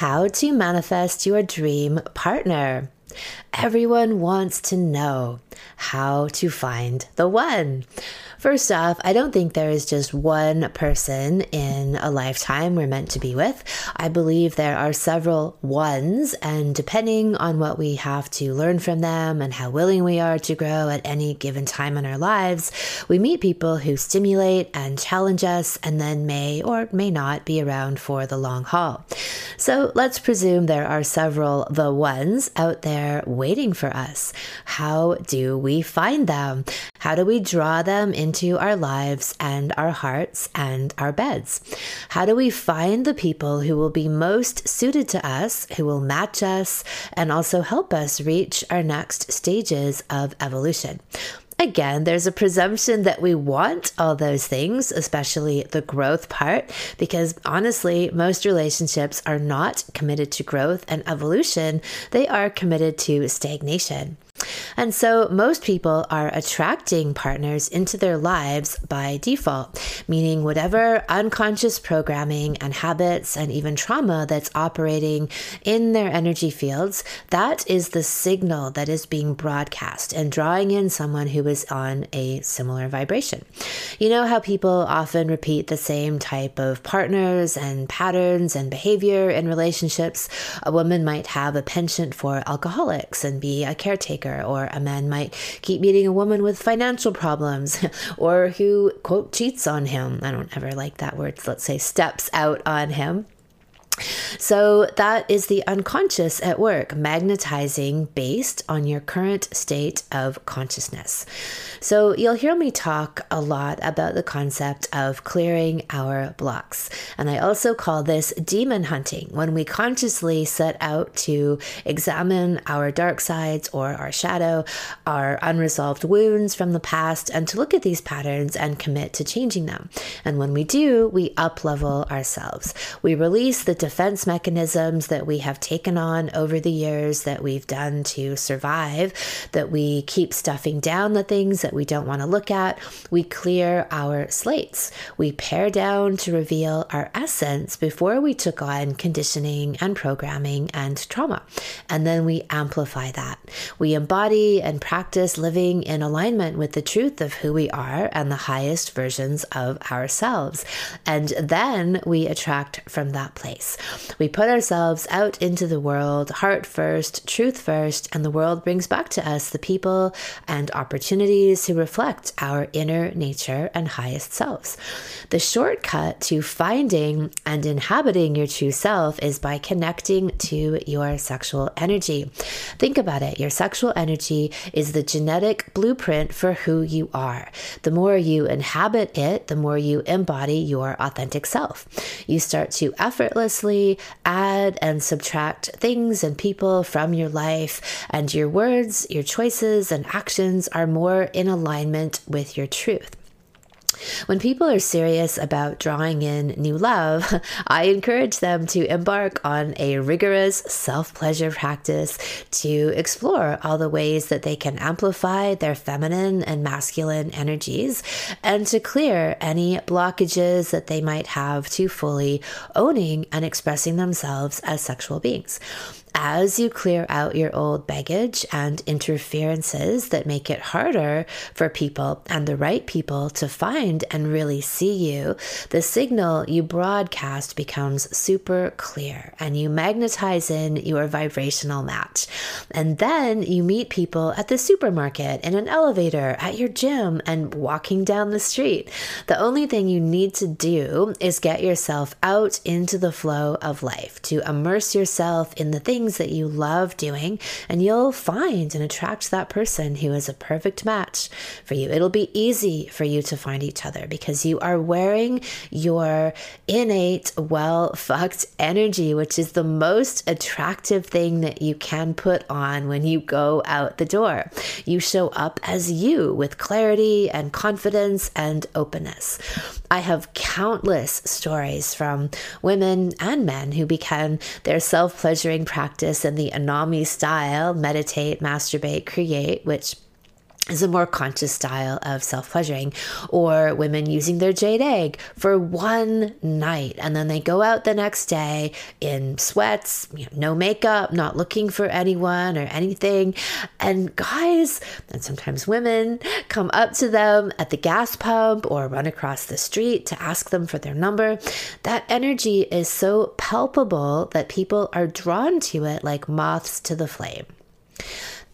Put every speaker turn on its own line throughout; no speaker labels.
How to manifest your dream partner. Everyone wants to know how to find the one. First off, I don't think there is just one person in a lifetime we're meant to be with. I believe there are several ones, and depending on what we have to learn from them and how willing we are to grow at any given time in our lives, we meet people who stimulate and challenge us and then may or may not be around for the long haul. So let's presume there are several the ones out there waiting for us. How do we find them? How do we draw them into our lives and our hearts and our beds? How do we find the people who will be most suited to us, who will match us, and also help us reach our next stages of evolution? Again, there's a presumption that we want all those things, especially the growth part, because honestly, most relationships are not committed to growth and evolution, they are committed to stagnation. And so most people are attracting partners into their lives by default, meaning whatever unconscious programming and habits and even trauma that's operating in their energy fields, that is the signal that is being broadcast and drawing in someone who is on a similar vibration. You know how people often repeat the same type of partners and patterns and behavior in relationships? A woman might have a penchant for alcoholics and be a caretaker or a man might keep meeting a woman with financial problems or who, quote, cheats on him. I don't ever like that word. Let's say steps out on him. So that is the unconscious at work, magnetizing based on your current state of consciousness. So you'll hear me talk a lot about the concept of clearing our blocks. And I also call this demon hunting when we consciously set out to examine our dark sides or our shadow, our unresolved wounds from the past, and to look at these patterns and commit to changing them. And when we do, we up level ourselves. We release the defense mechanisms that we have taken on over the years that we've done to survive, that we keep stuffing down the things that we don't want to look at. We clear our slates. We pare down to reveal our essence before we took on conditioning and programming and trauma. And then we amplify that. We embody and practice living in alignment with the truth of who we are and the highest versions of ourselves. And then we attract from that place. We put ourselves out into the world, heart first, truth first, and the world brings back to us the people and opportunities who reflect our inner nature and highest selves. The shortcut to finding and inhabiting your true self is by connecting to your sexual energy. Think about it your sexual energy is the genetic blueprint for who you are. The more you inhabit it, the more you embody your authentic self. You start to effortlessly add and subtract things and people from your life, and your words, your choices, and actions are more in alignment with your truth. When people are serious about drawing in new love, I encourage them to embark on a rigorous self pleasure practice to explore all the ways that they can amplify their feminine and masculine energies and to clear any blockages that they might have to fully owning and expressing themselves as sexual beings as you clear out your old baggage and interferences that make it harder for people and the right people to find and really see you, the signal you broadcast becomes super clear and you magnetize in your vibrational match. And then you meet people at the supermarket, in an elevator, at your gym, and walking down the street. The only thing you need to do is get yourself out into the flow of life, to immerse yourself in the things things that you love doing, and you'll find and attract that person who is a perfect match for you. It'll be easy for you to find each other because you are wearing your innate, well fucked energy, which is the most attractive thing that you can put on when you go out the door. You show up as you with clarity and confidence and openness. I have countless stories from women and men who began their self pleasuring practice in the Anami style meditate, masturbate, create, which is a more conscious style of self pleasuring, or women using their jade egg for one night and then they go out the next day in sweats, you know, no makeup, not looking for anyone or anything. And guys, and sometimes women, come up to them at the gas pump or run across the street to ask them for their number. That energy is so palpable that people are drawn to it like moths to the flame.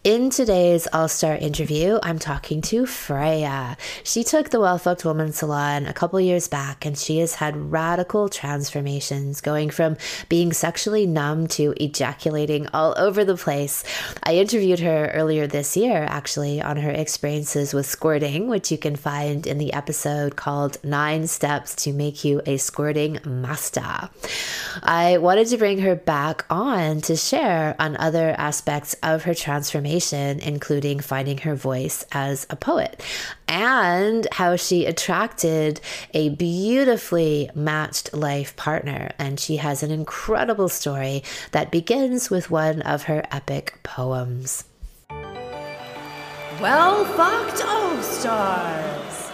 In today's All Star interview, I'm talking to Freya. She took the Well Fucked Woman Salon a couple years back and she has had radical transformations, going from being sexually numb to ejaculating all over the place. I interviewed her earlier this year, actually, on her experiences with squirting, which you can find in the episode called Nine Steps to Make You a Squirting Master. I wanted to bring her back on to share on other aspects of her transformation transformation, including finding her voice as a poet and how she attracted a beautifully matched life partner. And she has an incredible story that begins with one of her epic poems.
Well fucked All Stars.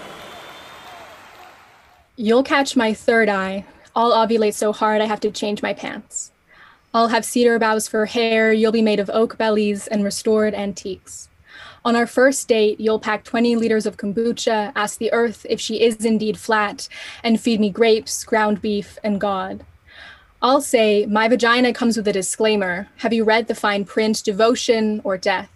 You'll catch my third eye. I'll ovulate so hard I have to change my pants. I'll have cedar boughs for hair, you'll be made of oak bellies and restored antiques. On our first date, you'll pack 20 liters of kombucha, ask the earth if she is indeed flat, and feed me grapes, ground beef, and God. I'll say, My vagina comes with a disclaimer. Have you read the fine print, devotion or death?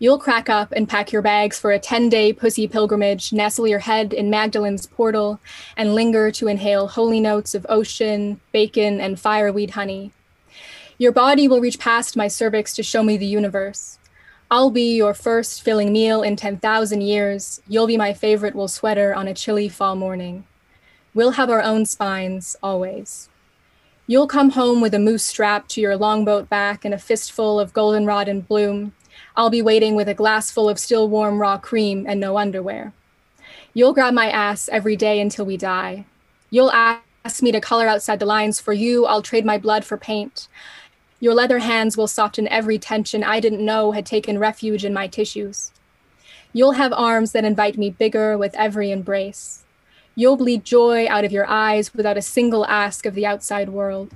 You'll crack up and pack your bags for a 10 day pussy pilgrimage, nestle your head in Magdalene's portal, and linger to inhale holy notes of ocean, bacon, and fireweed honey. Your body will reach past my cervix to show me the universe. I'll be your first filling meal in 10,000 years. You'll be my favorite wool sweater on a chilly fall morning. We'll have our own spines, always. You'll come home with a moose strap to your longboat back and a fistful of goldenrod in bloom. I'll be waiting with a glass full of still warm raw cream and no underwear. You'll grab my ass every day until we die. You'll ask me to color outside the lines for you. I'll trade my blood for paint. Your leather hands will soften every tension I didn't know had taken refuge in my tissues. You'll have arms that invite me bigger with every embrace. You'll bleed joy out of your eyes without a single ask of the outside world.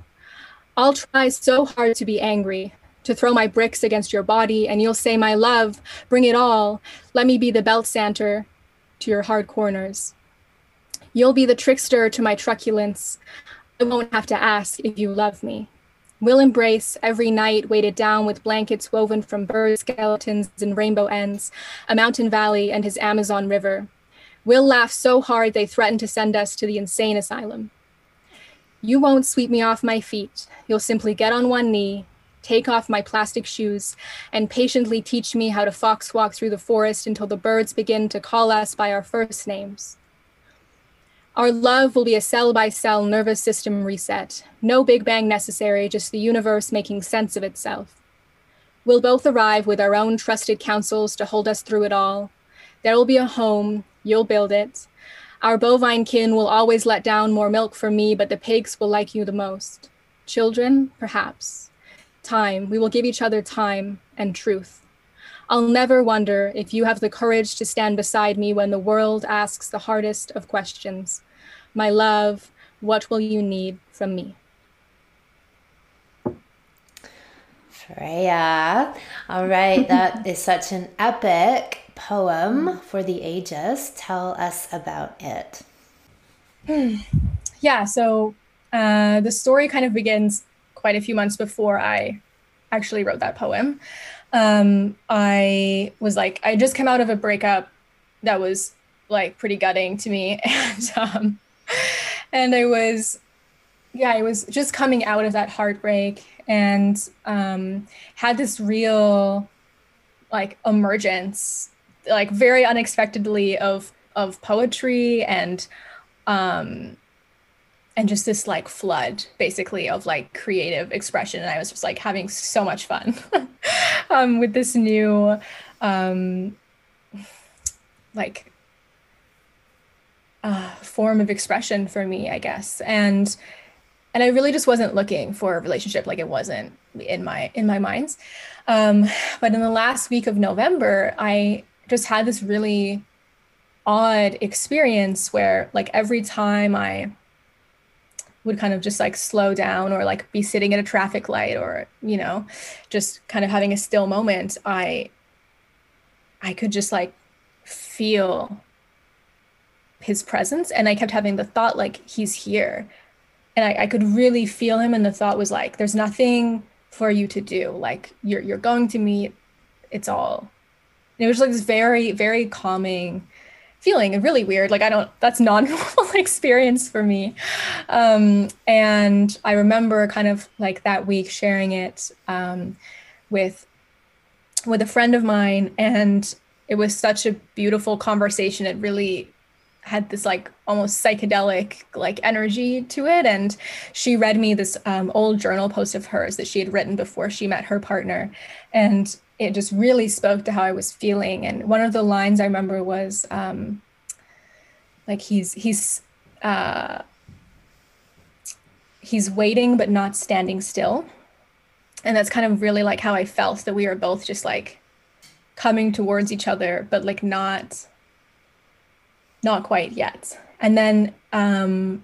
I'll try so hard to be angry, to throw my bricks against your body, and you'll say, My love, bring it all. Let me be the belt sander to your hard corners. You'll be the trickster to my truculence. I won't have to ask if you love me. We'll embrace every night weighted down with blankets woven from bird skeletons and rainbow ends, a mountain valley and his Amazon River. We'll laugh so hard they threaten to send us to the insane asylum. You won't sweep me off my feet. You'll simply get on one knee, take off my plastic shoes, and patiently teach me how to fox walk through the forest until the birds begin to call us by our first names. Our love will be a cell by cell nervous system reset. No Big Bang necessary, just the universe making sense of itself. We'll both arrive with our own trusted counsels to hold us through it all. There will be a home, you'll build it. Our bovine kin will always let down more milk for me, but the pigs will like you the most. Children, perhaps. Time, we will give each other time and truth. I'll never wonder if you have the courage to stand beside me when the world asks the hardest of questions. My love, what will you need from me?
Freya. All right, that is such an epic poem for the ages. Tell us about it.
Yeah, so uh, the story kind of begins quite a few months before I actually wrote that poem. Um, I was like, I just came out of a breakup that was like pretty gutting to me. And um, and I was, yeah, I was just coming out of that heartbreak and um, had this real like emergence, like very unexpectedly of of poetry and um and just this like flood basically of like creative expression. And i was just like having so much fun um, with this new um, like uh, form of expression for me, I guess. And and I really just wasn't looking for a relationship. Like it wasn't in my in my minds. Um, but in the last week of November, I just had this really odd experience where like every time I would kind of just like slow down or like be sitting at a traffic light or you know just kind of having a still moment i i could just like feel his presence and i kept having the thought like he's here. And I, I could really feel him and the thought was like there's nothing for you to do. Like you're you're going to meet it's all. And it was like this very very calming feeling and really weird. Like i don't that's non-normal experience for me. Um, and i remember kind of like that week sharing it um, with with a friend of mine and it was such a beautiful conversation. It really had this like almost psychedelic like energy to it and she read me this um, old journal post of hers that she had written before she met her partner and it just really spoke to how I was feeling. And one of the lines I remember was um, like he's he's uh, he's waiting but not standing still, and that's kind of really like how I felt that we were both just like coming towards each other, but like not not quite yet. And then um,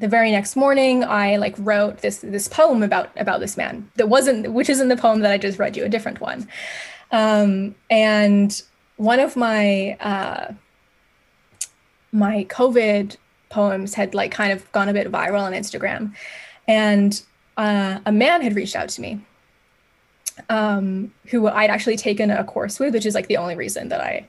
the very next morning i like wrote this this poem about about this man that wasn't which isn't the poem that i just read you a different one um, and one of my uh, my covid poems had like kind of gone a bit viral on instagram and uh, a man had reached out to me um, who i'd actually taken a course with which is like the only reason that i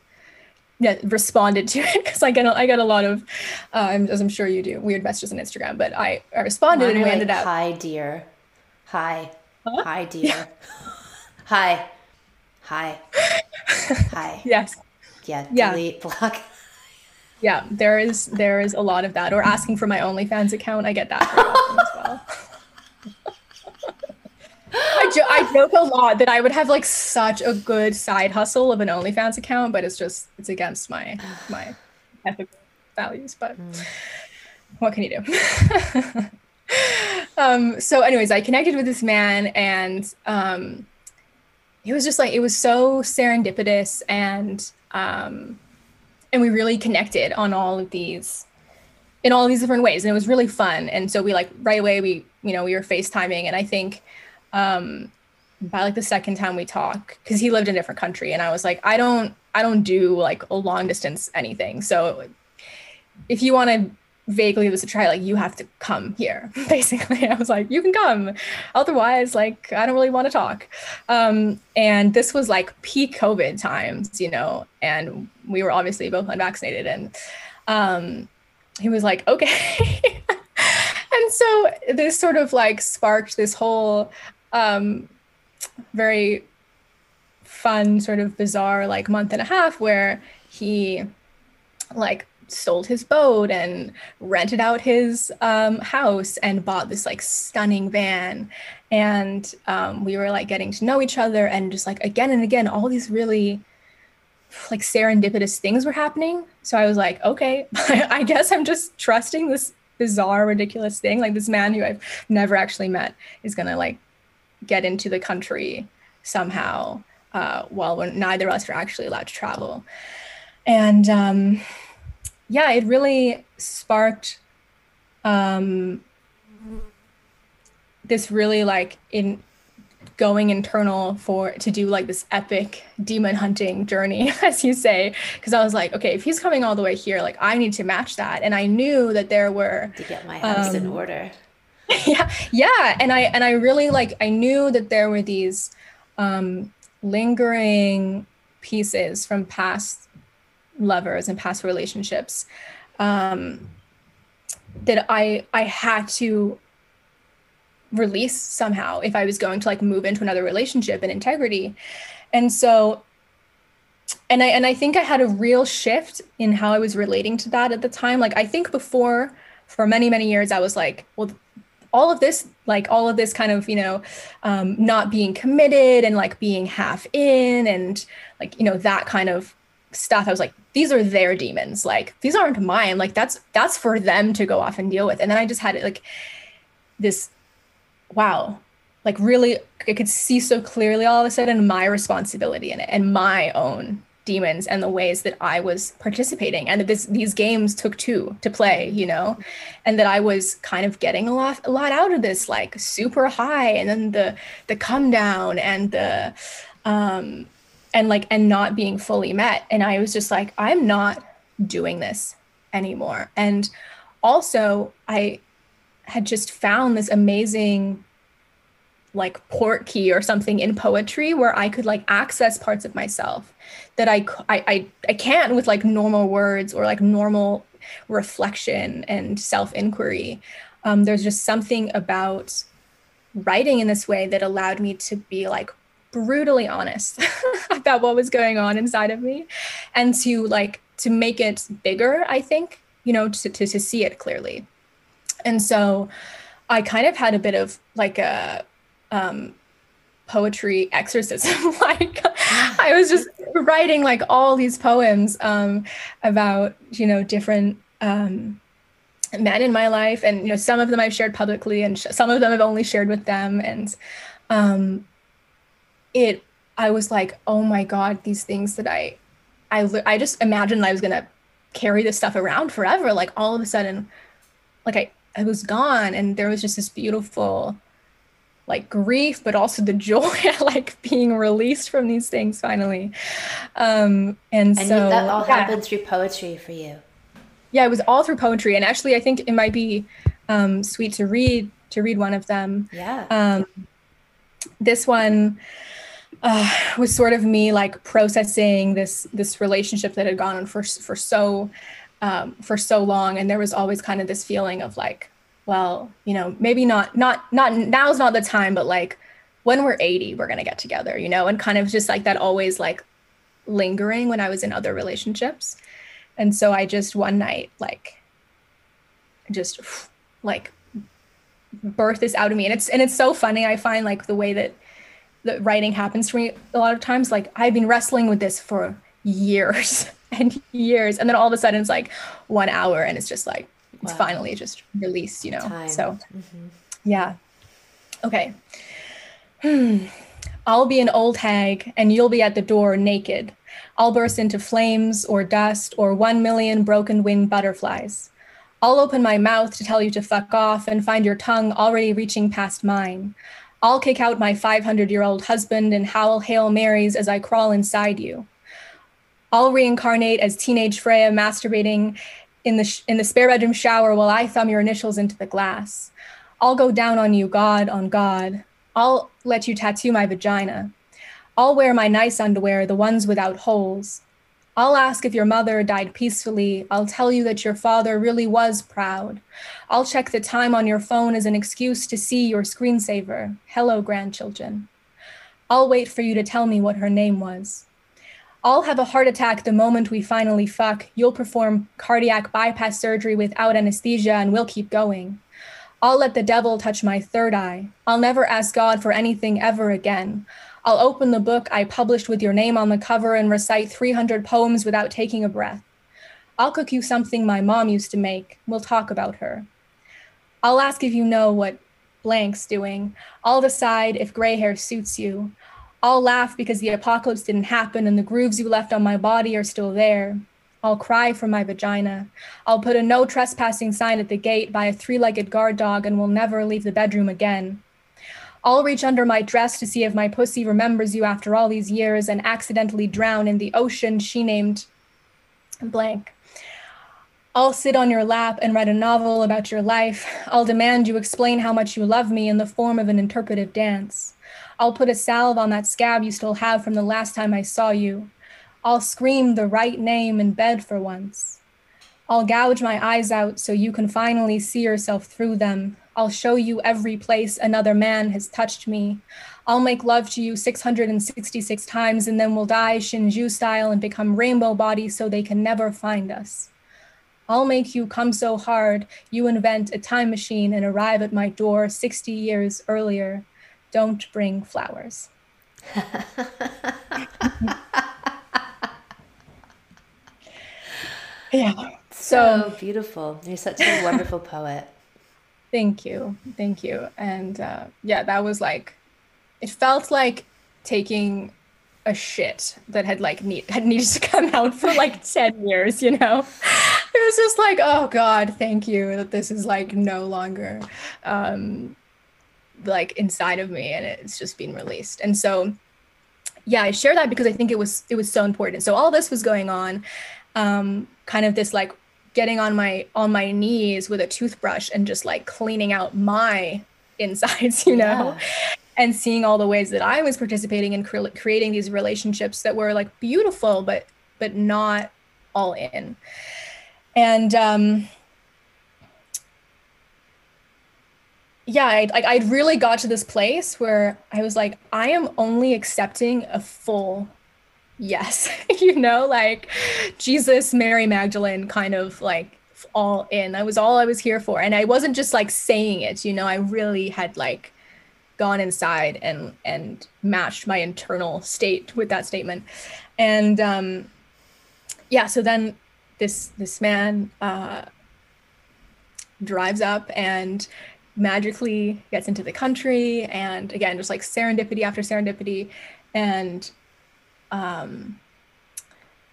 yeah, responded to it because I get a, I get a lot of, um, as I'm sure you do, weird messages on Instagram. But I, I responded Mine and we like, ended up.
Hi, dear. Hi. Huh? Hi, dear. Hi. Hi. Hi.
Yes.
Yeah. Delete. Yeah. Block.
Yeah, there is there is a lot of that. Or asking for my OnlyFans account, I get that very often as well. I, jo- I joke a lot that I would have like such a good side hustle of an OnlyFans account, but it's just it's against my my ethical values. But mm. what can you do? um, so, anyways, I connected with this man, and um, it was just like it was so serendipitous, and um, and we really connected on all of these in all of these different ways, and it was really fun. And so we like right away we you know we were FaceTiming, and I think um, by like the second time we talk because he lived in a different country and i was like i don't i don't do like a long distance anything. So if you want to vaguely give this a try like you have to come here basically. I was like you can come. Otherwise like i don't really want to talk. Um, and this was like peak covid times you know and we were obviously both unvaccinated and um, he was like okay. And so this sort of like sparked this whole um, very fun, sort of bizarre, like month and a half where he like sold his boat and rented out his um, house and bought this like stunning van. And um, we were like getting to know each other and just like again and again all these really like serendipitous things were happening. So i was like okay i guess i'm just trusting this bizarre ridiculous thing. Like this man who i've never actually met is gonna like get into the country somehow uh, while we're, neither of us are actually allowed to travel. And um, yeah, it really sparked um, this really like in going internal for to do like this epic demon hunting journey as you say. Because i was like okay if he's coming all the way here like i need to match that. And i knew that there were
to get my house um, in order
yeah yeah and i and i really like i knew that there were these um lingering pieces from past lovers and past relationships um that i i had to release somehow if i was going to like move into another relationship and integrity. And so and i and i think i had a real shift in how i was relating to that at the time. Like i think before for many many years i was like well all of this like all of this kind of you know um, not being committed and like being half in and like you know that kind of stuff. I was like these are their demons. Like these aren't mine. Like that's that's for them to go off and deal with. And then i just had like this wow. Like really I could see so clearly all of a sudden my responsibility in it and my own demons and the ways that I was participating. And that this these games took two to play, you know, and that I was kind of getting a lot a lot out of this like super high and then the the come down and the um and like and not being fully met. And I was just like I'm not doing this anymore. And also I had just found this amazing like port key or something in poetry where I could like access parts of myself that I, I, I, can't with like normal words or like normal reflection and self inquiry. Um, there's just something about writing in this way that allowed me to be like brutally honest about what was going on inside of me and to like to make it bigger i think you know to, to, to see it clearly and so i kind of had a bit of like a um, poetry exorcism. like I was just writing like all these poems um, about you know different um, men in my life, and you know some of them I've shared publicly, and sh- some of them I've only shared with them, and um, it. I was like, oh my god, these things that I, I, I just imagined I was gonna carry this stuff around forever. Like all of a sudden, like I, I was gone, and there was just this beautiful like grief, but also the joy like being released from these things finally. Um, and, and so
that all yeah. happened through poetry for you.
Yeah, it was all through poetry, and actually, I think it might be um, sweet to read to read one of them.
Yeah.
Um, this one uh, was sort of me like processing this this relationship that had gone on for for so um, for so long, and there was always kind of this feeling of like well, you know, maybe not not not now's not the time, but like when we're 80, we're gonna get together, you know, and kind of just like that always like lingering when I was in other relationships. And so I just one night like just like birth this out of me. And it's and it's so funny. I find like the way that the writing happens for me a lot of times. Like I've been wrestling with this for years and years. And then all of a sudden it's like one hour and it's just like wow. finally just released, you know. Time. So mm-hmm. yeah. Okay. Hmm. I'll be an old hag and you'll be at the door naked. I'll burst into flames or dust or one million broken winged butterflies. I'll open my mouth to tell you to fuck off and find your tongue already reaching past mine. I'll kick out my 500 year old husband and howl Hail Marys as I crawl inside you. I'll reincarnate as teenage Freya masturbating in the sh- in the spare bedroom shower while I thumb your initials into the glass. I'll go down on you, God on God. I'll let you tattoo my vagina. I'll wear my nice underwear, the ones without holes. I'll ask if your mother died peacefully. I'll tell you that your father really was proud. I'll check the time on your phone as an excuse to see your screensaver. Hello, grandchildren. I'll wait for you to tell me what her name was. I'll have a heart attack the moment we finally fuck. You'll perform cardiac bypass surgery without anesthesia and we'll keep going. I'll let the devil touch my third eye. I'll never ask God for anything ever again. I'll open the book I published with your name on the cover and recite 300 poems without taking a breath. I'll cook you something my mom used to make. We'll talk about her. I'll ask if you know what blank's doing. I'll decide if gray hair suits you. I'll laugh because the apocalypse didn't happen and the grooves you left on my body are still there. I'll cry for my vagina. I'll put a no trespassing sign at the gate by a three legged guard dog and will never leave the bedroom again. I'll reach under my dress to see if my pussy remembers you after all these years and accidentally drown in the ocean she named blank. I'll sit on your lap and write a novel about your life. I'll demand you explain how much you love me in the form of an interpretive dance. I'll put a salve on that scab you still have from the last time I saw you. I'll scream the right name in bed for once. I'll gouge my eyes out so you can finally see yourself through them. I'll show you every place another man has touched me. I'll make love to you 666 times and then we'll die Shinju style and become rainbow bodies so they can never find us. I'll make you come so hard you invent a time machine and arrive at my door 60 years earlier don't bring flowers. yeah.
So, so beautiful. You're such a wonderful poet.
Thank you. Thank you. And uh, yeah, that was like, it felt like taking a shit that had like need had needed to come out for like 10 years, you know? It was just like, oh God, thank you that this is like no longer um like inside of me and it's just being released. And so yeah, I share that because I think it was it was so important. So all this was going on, um, kind of this like getting on my on my knees with a toothbrush and just like cleaning out my insides, you know. Yeah and seeing all the ways that I was participating in cre- creating these relationships that were like beautiful, but but not all in. And um, yeah, I like I'd really got to this place where I was like, I am only accepting a full yes, you know, like Jesus, Mary Magdalene, kind of like all in. I was all I was here for, and I wasn't just like saying it, you know. I really had like gone inside and and matched my internal state with that statement and um yeah so then this this man uh drives up and magically gets into the country and again just like serendipity after serendipity. And um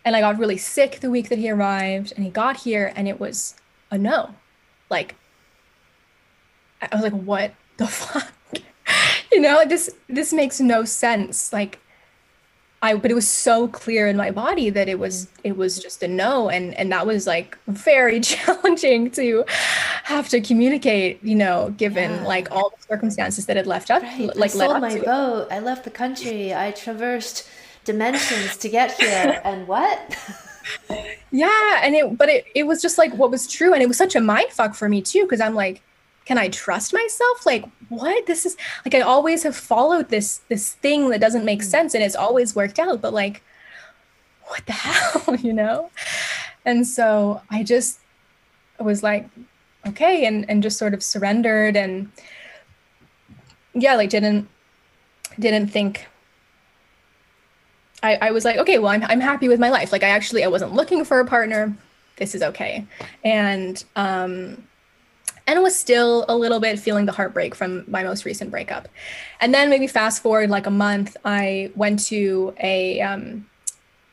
and I got really sick the week that he arrived and he got here and it was a no. Like I was like what the fuck? You know, this this makes no sense. Like I but it was so clear in my body that it was it was just a no and and that was like very challenging to have to communicate, you know, given yeah. like all the circumstances that had left up
right.
like
I sold my boat. I left the country. I traversed dimensions to get here and what?
yeah, and it but it it was just like what was true and it was such a mind fuck for me too because I'm like can I trust myself? Like, what? This is like I always have followed this this thing that doesn't make mm. sense and it's always worked out, but like, what the hell, you know? And so I just was like, okay, and and just sort of surrendered and yeah, like didn't didn't think I, I was like, okay, well, I'm, I'm happy with my life. Like I actually, I wasn't looking for a partner. This is okay. And, um, and was still a little bit feeling the heartbreak from my most recent breakup. And then maybe fast forward like a month, I went to a um,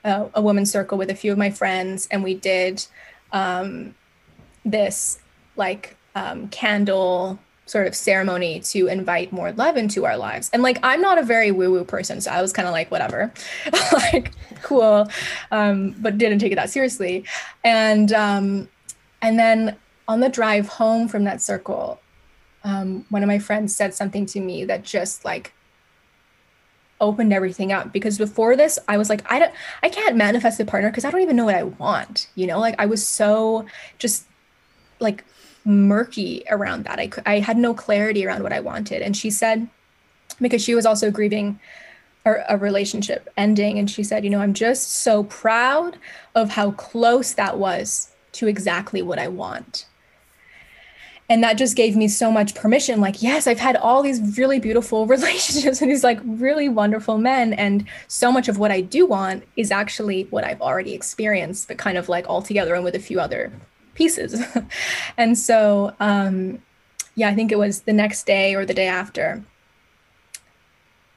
a, a women's circle with a few of my friends, and we did um, this like um, candle sort of ceremony to invite more love into our lives. And like I'm not a very woo woo person, so I was kind of like whatever, like cool, um, but didn't take it that seriously. And um, and then on the drive home from that circle, um, one of my friends said something to me that just like opened everything up. Because before this i was like i don't i can't manifest a partner because i don't even know what i want you know? Like i was so just like murky around that. I i had no clarity around what i wanted. And she said because she was also grieving a, a relationship ending and she said you know i'm just so proud of how close that was to exactly what i want and that just gave me so much permission like yes i've had all these really beautiful relationships with these like really wonderful men and so much of what i do want is actually what i've already experienced but kind of like all together and with a few other pieces. And so um yeah i think it was the next day or the day after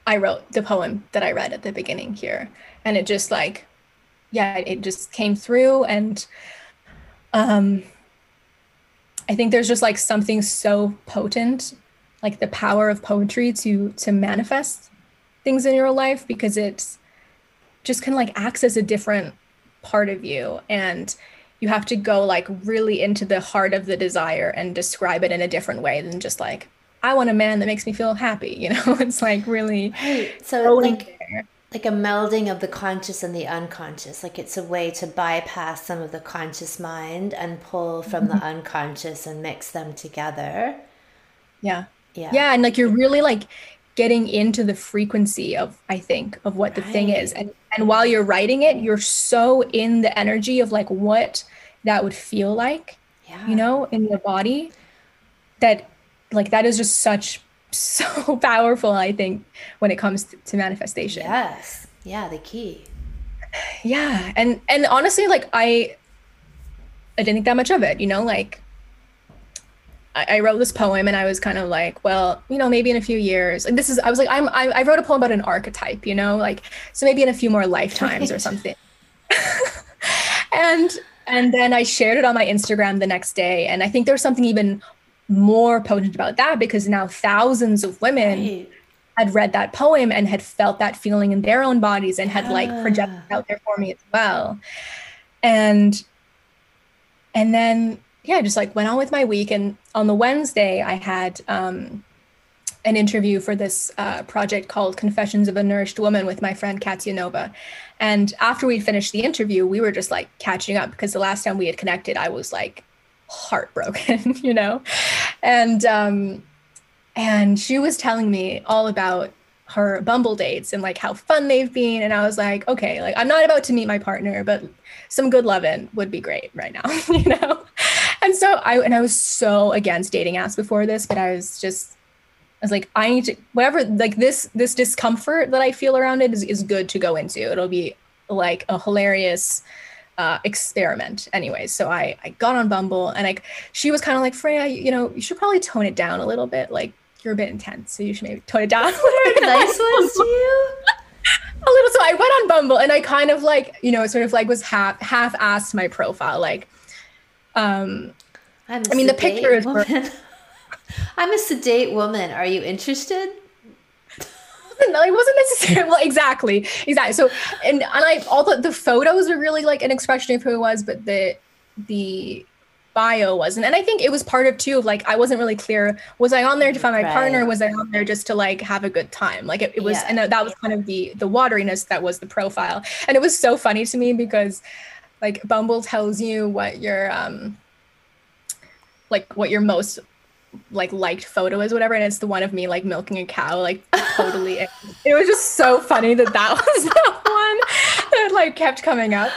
i wrote the poem that i read at the beginning here. And it just like yeah it just came through and um I think there's just like something so potent, like the power of poetry to to manifest things in your life because it's just kind of like acts as a different part of you and you have to go like really into the heart of the desire and describe it in a different way than just like I want a man that makes me feel happy, you know? It's like really
right. So like there like a melding of the conscious and the unconscious. Like it's a way to bypass some of the conscious mind and pull from mm-hmm. the unconscious and mix them together.
Yeah. Yeah. Yeah. And like you're really like getting into the frequency of, I think, of what right. the thing is. And and while you're writing it, you're so in the energy of like what that would feel like, yeah. you know, in your body that like that is just such so powerful, I think, when it comes to, to manifestation.
Yes. Yeah, the key.
Yeah. And and honestly, like I I didn't think that much of it, you know, like I, I wrote this poem and I was kind of like, well, you know, maybe in a few years. And this is, I was like, I'm, I, I wrote a poem about an archetype, you know, like, so maybe in a few more lifetimes or something. and, and then I shared it on my Instagram the next day. And I think there's something even more potent about that because now thousands of women right. had read that poem and had felt that feeling in their own bodies and had like projected out there for me as well. And, and then yeah, just like went on with my week. And on the Wednesday, I had um, an interview for this uh, project called Confessions of a Nourished Woman with my friend Katya Nova. And after we'd finished the interview, we were just like catching up because the last time we had connected, I was like heartbroken, you know? And um, and she was telling me all about her Bumble dates and like how fun they've been. And I was like, okay, like I'm not about to meet my partner, but some good loving would be great right now, you know? And so I and I was so against dating apps before this, but I was just I was like, I need to whatever like this this discomfort that I feel around it is, is good to go into. It'll be like a hilarious uh, experiment anyways. So I I got on Bumble and like she was kind of like Freya, you know, you should probably tone it down a little bit. Like you're a bit intense, so you should maybe tone it down.
nice ones to you.
A little. So I went on Bumble and I kind of like, you know, sort of like was half half asked my profile. Like, um, i mean, the picture is.
Woman. I'm a sedate woman. Are you interested?
no, it wasn't necessarily well, exactly, exactly. So, and and I all the the photos are really like an expression of who it was, but the the bio wasn't. And I think it was part of too, like I wasn't really clear. Was I on there to find my right. partner? Was I on there just to like have a good time? Like it, it was, yeah. and that was kind of the the wateriness that was the profile. And it was so funny to me because like Bumble tells you what your um like what your most like liked photo is whatever and it's the one of me like milking a cow like totally it was just so funny that that was the one that like kept coming up.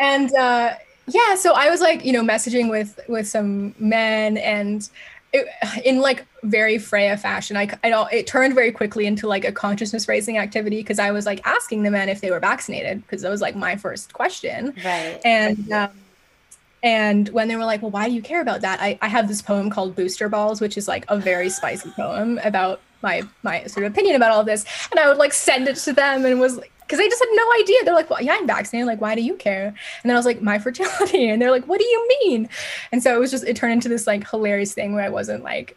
And uh yeah so i was like you know messaging with with some men and it, in like very freya fashion. I i it turned very quickly into like a consciousness raising activity because i was like asking the men if they were vaccinated because that was like my first question.
Right.
And um, and when they were like well why do you care about that i, I have this poem called booster balls which is like a very spicy poem about my my sort of opinion about all of this and i would like send it to them and was like because they just had no idea. They're like, well, yeah, I'm vaccinated. Like, why do you care? And then I was like, my fertility. And they're like, what do you mean? And so it was just, it turned into this like hilarious thing where I wasn't like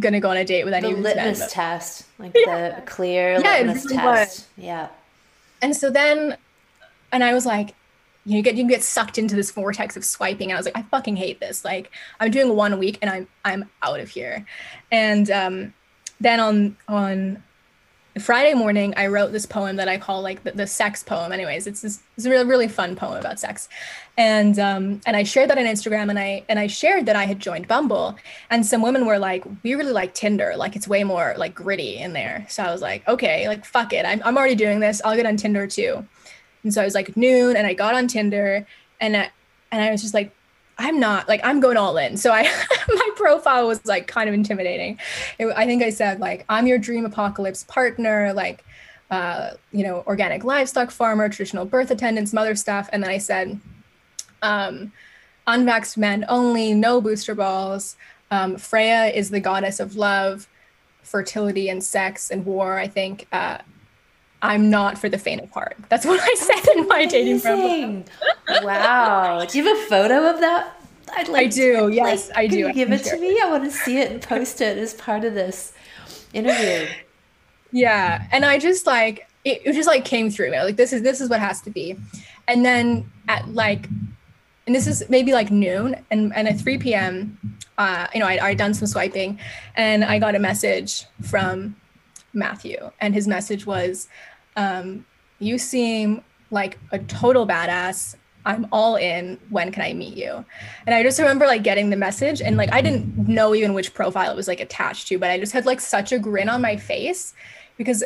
gonna go on a date with any
the litmus men, test, like yeah. the clear yeah, litmus really test. Was. Yeah.
And so then, and I was like, you get you get sucked into this vortex of swiping. And I was like, I fucking hate this. Like, I'm doing one week and I'm I'm out of here. And um, then on on Friday morning, I wrote this poem that I call like the, the sex poem. Anyways, it's this it's a really really fun poem about sex, and um, and I shared that on Instagram, and I and I shared that I had joined Bumble, and some women were like, we really like Tinder, like it's way more like gritty in there. So I was like, okay, like fuck it, I'm I'm already doing this. I'll get on Tinder too, and so I was like noon, and I got on Tinder, and I, and I was just like, I'm not like I'm going all in. So I my profile was like kind of intimidating. It, I think I said like I'm your dream apocalypse partner, like uh, you know, organic livestock farmer, traditional birth attendants, mother stuff, and then I said um, unvaxxed men only, no booster balls. Um, Freya is the goddess of love, fertility, and sex and war. I think uh, I'm not for the faint of heart. That's what I said in my dating profile.
wow. Do you have a photo of that?
I'd like I do. To, yes,
like,
I do.
Give it to me. I want to see it and post it as part of this interview.
Yeah, and I just like it, it just like came through me. Like this is this is what has to be. And then at like and this is maybe like noon and, and at 3 p.m uh, you know I, i'd done some swiping and i got a message from matthew and his message was um, you seem like a total badass. I'm all in. When can I meet you? And I just remember like getting the message and like I didn't know even which profile it was like attached to, but I just had like such a grin on my face because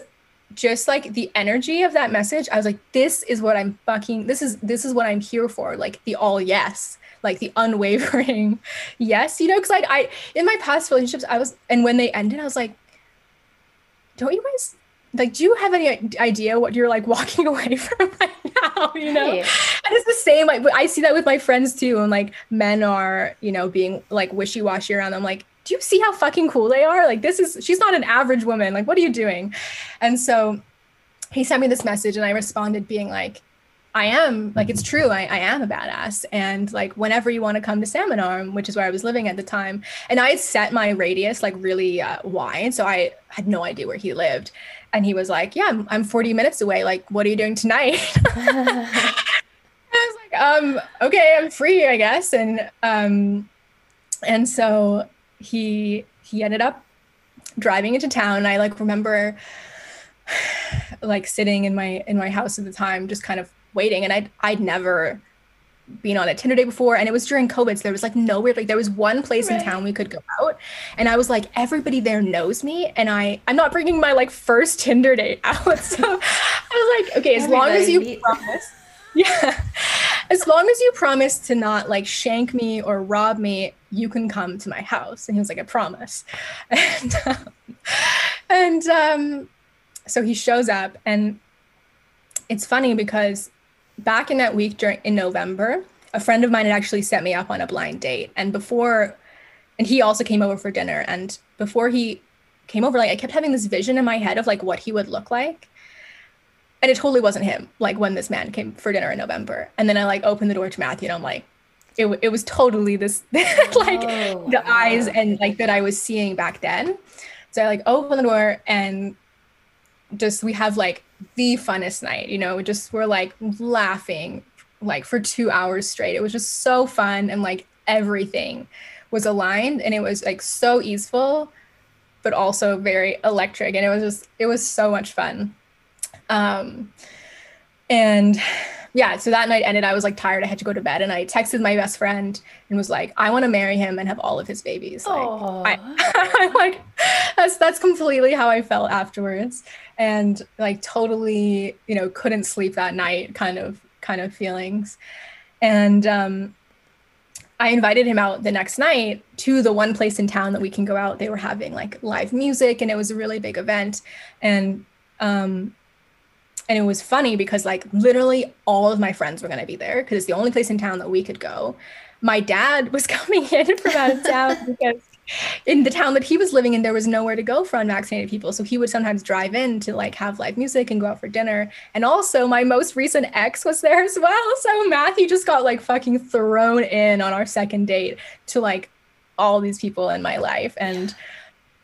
just like the energy of that message, I was like, this is what I'm fucking this is this is what I'm here for. Like the all yes, like the unwavering yes, you know, because like I in my past relationships, I was and when they ended, I was like, don't you guys like do you have any idea what you're like walking away from right now you know and it's the same like i see that with my friends too and like men are you know being like wishy-washy around them like do you see how fucking cool they are? Like, this is, she's not an average woman. Like, what are you doing? And so he sent me this message and I responded being like, I am like it's true. I, I am a badass. And like whenever you want to come to Salmon Arm, which is where I was living at the time, and I had set my radius like really uh, wide, so I had no idea where he lived. And he was like, "Yeah, I'm, I'm 40 minutes away. Like, what are you doing tonight?" I was like, "Um, okay, I'm free, I guess." And um, and so he he ended up driving into town. I like remember like sitting in my in my house at the time, just kind of waiting. And I'd I'd never been on a Tinder date before, and it was during COVID, so there was like nowhere. Like there was one place right. in town we could go out, and I was like, everybody there knows me, and I I'm not bringing my like first Tinder date out. So I was like, okay, as everybody long as you promise, yeah, as long as you promise to not like shank me or rob me, you can come to my house. And he was like, I promise, and um, and um, so he shows up, and it's funny because back in that week during in November, a friend of mine had actually set me up on a blind date. And before, and he also came over for dinner. And before he came over, like I kept having this vision in my head of like what he would look like. And it totally wasn't him, like when this man came for dinner in November. And then I like opened the door to Matthew and I'm like, it, it was totally this, like oh, the wow. eyes and like that I was seeing back then. So I like opened the door and just we have like the funnest night you know just we're like laughing like for two hours straight. It was just so fun and like everything was aligned and it was like so easeful but also very electric and it was just it was so much fun. Um and yeah so that night ended i was like tired. I had to go to bed and i texted my best friend and was like i want to marry him and have all of his babies. Like I, like that's that's completely how i felt afterwards. And like totally you know couldn't sleep that night kind of kind of feelings. And um I invited him out the next night to the one place in town that we can go out. They were having like live music and it was a really big event. And um and it was funny because like literally all of my friends were going to be there because it's the only place in town that we could go. My dad was coming in from out of town because in the town that he was living in, there was nowhere to go for unvaccinated people. So he would sometimes drive in to like have live music and go out for dinner. And also, my most recent ex was there as well. So Matthew just got like fucking thrown in on our second date to like all these people in my life and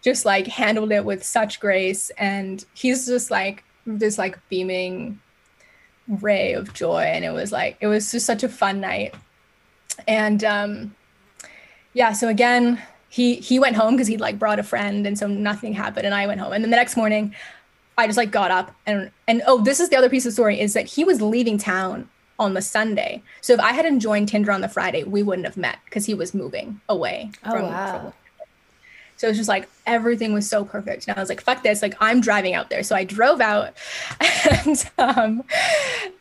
just like handled it with such grace. And he's just like this like beaming ray of joy. And it was like, it was just such a fun night. And um, yeah, so again, he he went home because he'd like brought a friend and so nothing happened and i went home and then the next morning i just like got up and and oh this is the other piece of story is that he was leaving town on the sunday so if i hadn't joined tinder on the friday we wouldn't have met because he was moving away
oh, from, wow. From,
so it was just like everything was so perfect. And I was like, fuck this. Like I'm driving out there. So I drove out and um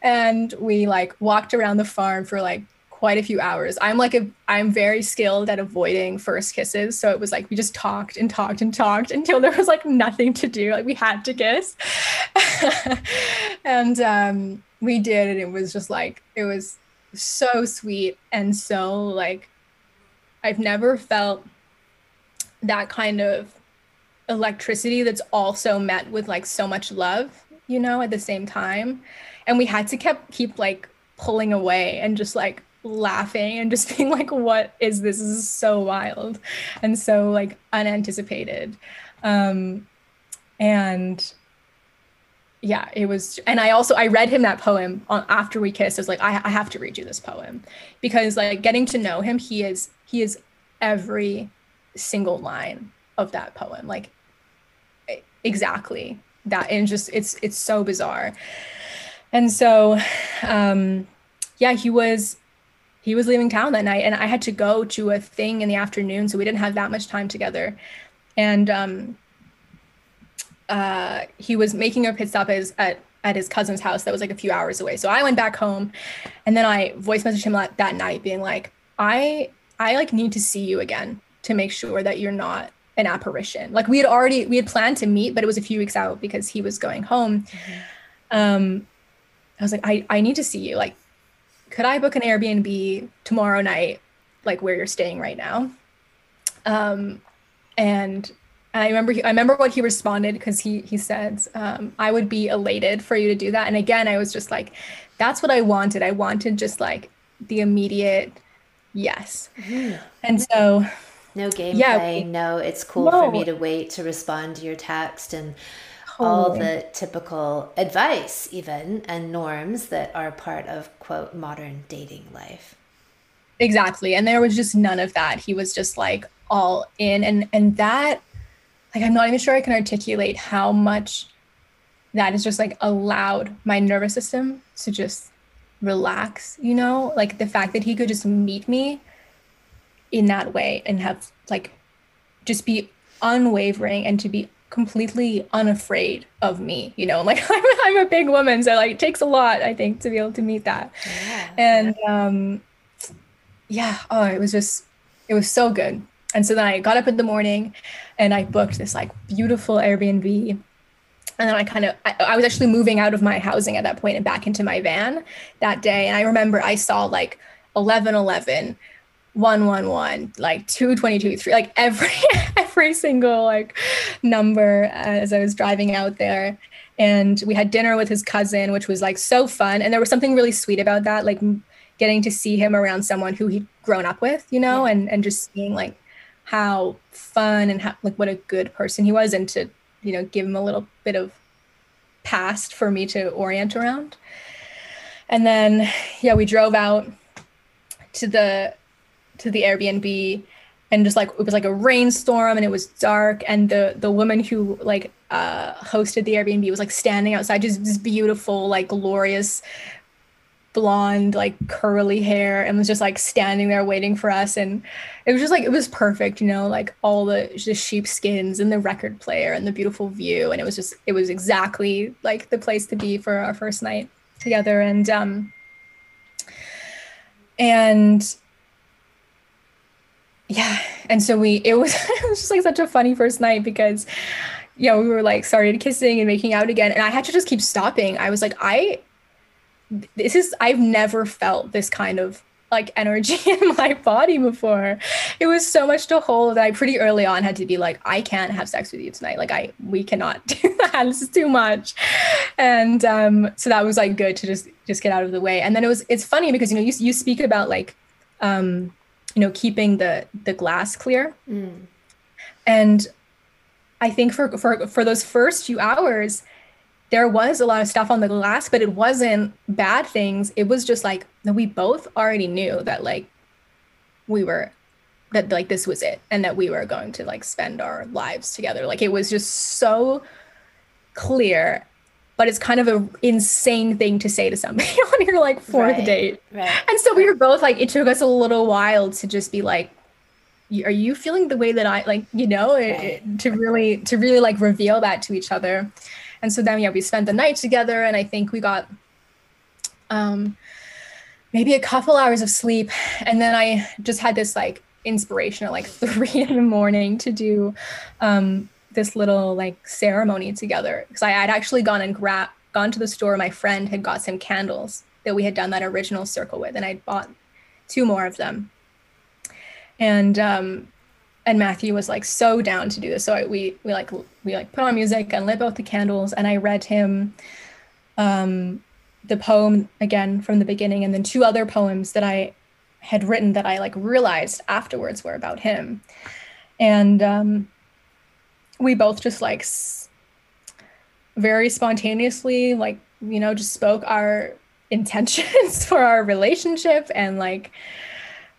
and we like walked around the farm for like quite a few hours. I'm like a I'm very skilled at avoiding first kisses. So it was like we just talked and talked and talked until there was like nothing to do. Like we had to kiss. and um we did and it was just like it was so sweet and so like I've never felt that kind of electricity that's also met with like so much love, you know, at the same time. And we had to keep keep like pulling away and just like laughing and just being like what is this? this is so wild and so like unanticipated um and yeah it was and i also i read him that poem on, after we kissed i was like I, I have to read you this poem because like getting to know him he is he is every single line of that poem like exactly that and just it's it's so bizarre and so um yeah he was he was leaving town that night and I had to go to a thing in the afternoon. So we didn't have that much time together. And um, uh, he was making a pit stop at at, at his cousin's house that was like a few hours away. So I went back home and then I voice messaged him that night being like, I, I like need to see you again to make sure that you're not an apparition. Like we had already, we had planned to meet, but it was a few weeks out because he was going home. Mm-hmm. Um, I was like, I, I need to see you. Like, could I book an Airbnb tomorrow night, like where you're staying right now? Um, and I remember he, I remember what he responded because he he said um, I would be elated for you to do that. And again, I was just like, that's what I wanted. I wanted just like the immediate yes. Mm-hmm. And so
no game yeah, playing. No, it's cool no. for me to wait to respond to your text and all the typical advice, even and norms that are part of quote modern dating life.
Exactly, and there was just none of that. He was just like all in, and and that like I'm not even sure I can articulate how much that is just like allowed my nervous system to just relax, you know? Like the fact that he could just meet me in that way and have like just be unwavering and to be completely unafraid of me, you know? Like I'm, I'm a big woman, so like it takes a lot, I think, to be able to meet that. Yeah. And um yeah, oh, it was just it was so good. And so then I got up in the morning and I booked this like beautiful Airbnb. And then I kind of, I, I, was actually moving out of my housing at that point and back into my van that day. And I remember I saw like 11, 11, 111, like 222, 3, like every, every single like number as I was driving out there. And we had dinner with his cousin, which was like so fun. And there was something really sweet about that, like getting to see him around someone who he'd grown up with, you know, yeah. and, and just seeing like how fun and how like what a good person he was and to you know give him a little bit of past for me to orient around and then yeah we drove out to the to the airbnb and just like it was like a rainstorm and it was dark and the the woman who like uh hosted the airbnb was like standing outside just this beautiful like glorious blonde, like curly hair, and was just like standing there waiting for us. And it was just like it was perfect, you know, like all the the sheepskins and the record player and the beautiful view. And it was just it was exactly like the place to be for our first night together. And um and yeah, and so we it was it was just like such a funny first night because yeah, we were like started kissing and making out again. And I had to just keep stopping. I was like, I this is I've never felt this kind of like energy in my body before. It was so much to hold that I pretty early on had to be like, I can't have sex with you tonight. Like I we cannot do that. This is too much. And um, so that was like good to just just get out of the way. And then it was it's funny because you know you you speak about like um, you know keeping the the glass clear. Mm. And I think for for for those first few hours, there was a lot of stuff on the glass, but it wasn't bad things. It was just like we both already knew that like we were that like this was it and that we were going to like spend our lives together. Like it was just so clear but it's kind of an insane thing to say to somebody on your like fourth right, date. Right. And so we were both like, it took us a little while to just be like, are you feeling the way that I like, you know, it, to really, to really like reveal that to each other. And so then, yeah, we spent the night together, and I think we got um, maybe a couple hours of sleep. And then I just had this like inspiration at like three in the morning to do um, this little like ceremony together because I had actually gone and grab gone to the store. My friend had got some candles that we had done that original circle with, and I'd bought two more of them. And um, and Matthew was like so down to do this. So I, we we like we like put on music and lit both the candles, and I read him um, the poem again from the beginning, and then two other poems that I had written that I like realized afterwards were about him, and um, we both just like s- very spontaneously like you know just spoke our intentions for our relationship and like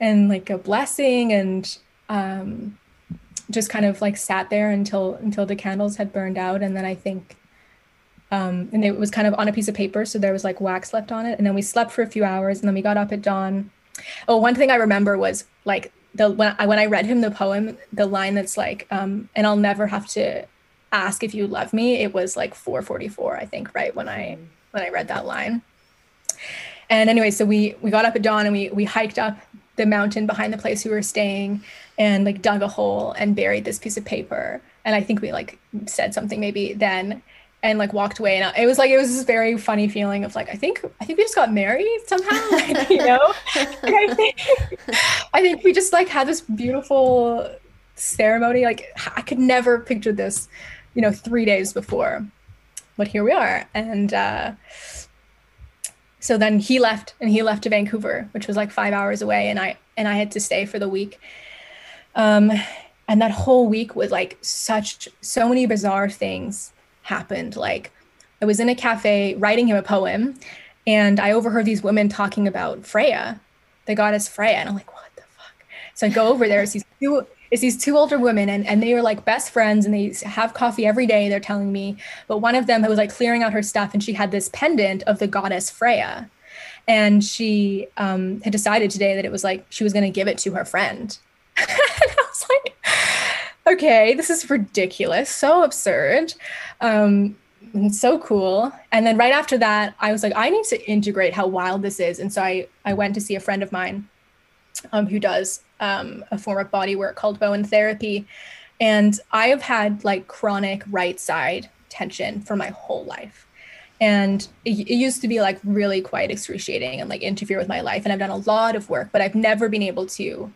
and like a blessing and um, just kind of like sat there until until the candles had burned out. And then i think um, and it was kind of on a piece of paper so there was like wax left on it. And then we slept for a few hours and then we got up at dawn. Oh one thing i remember was like the when i when i read him the poem the line that's like um, and i'll never have to ask if you love me it was like 444 i think right when i when i read that line. And anyway so we we got up at dawn and we we hiked up the mountain behind the place we were staying and like dug a hole and buried this piece of paper. And I think we like said something maybe then and like walked away. And it was like, it was this very funny feeling of like, I think, I think we just got married somehow, like, you know, I think, I think we just like had this beautiful ceremony. Like I could never picture this, you know, three days before. But here we are. And uh, so then he left and he left to Vancouver, which was like five hours away, and I and I had to stay for the week. Um, and that whole week was like such so many bizarre things happened. Like I was in a cafe writing him a poem, and I overheard these women talking about Freya, the goddess Freya, and I'm like, what the fuck? So I go over there. It's these two, it's these two older women, and and they were like best friends, and they have coffee every day. They're telling me, but one of them was like clearing out her stuff, and she had this pendant of the goddess Freya, and she um, had decided today that it was like she was going to give it to her friend. and I was like, okay, this is ridiculous, so absurd. Um, so cool. And then right after that, I was like, I need to integrate how wild this is. And so I, I went to see a friend of mine um, who does um, a form of body work called Bowen therapy. And I have had like chronic right side tension for my whole life. And it, it used to be like really quite excruciating and like interfere with my life. And I've done a lot of work, but I've never been able to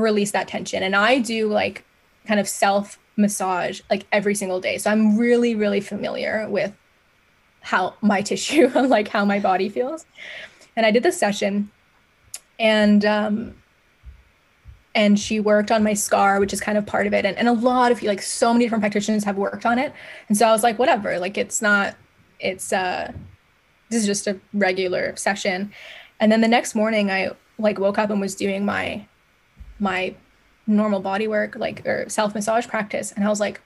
release that tension. And I do like kind of self massage like every single day. So I'm really, really familiar with how my tissue, like how my body feels. And I did this session and um and she worked on my scar, which is kind of part of it. And, and a lot of like so many different practitioners have worked on it. And so I was like, whatever, like it's not, it's uh this is just a regular session. And then the next morning I like woke up and was doing my my normal body work, like or self massage practice. And I was like,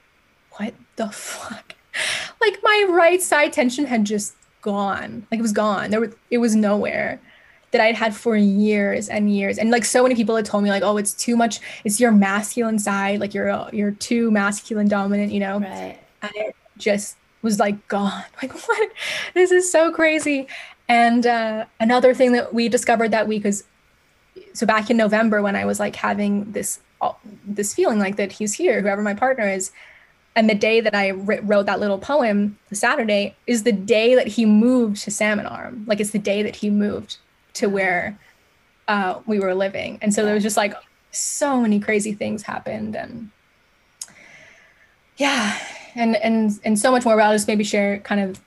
what the fuck? like my right side tension had just gone. Like it was gone. There was it was nowhere that I'd had for years and years. And like so many people had told me like, oh, it's too much, it's your masculine side, like you're you're too masculine dominant, you know?
Right.
And it just was like gone. Like what? This is so crazy. And uh, another thing that we discovered that week is so back in November when I was like having this this feeling like that he's here, whoever my partner is. And the day that I wrote that little poem, the Saturday, is the day that he moved to Salmon Arm. Like it's the day that he moved to where uh, we were living. And so there was just like so many crazy things happened and yeah, and and and so much more. But I'll just maybe share kind of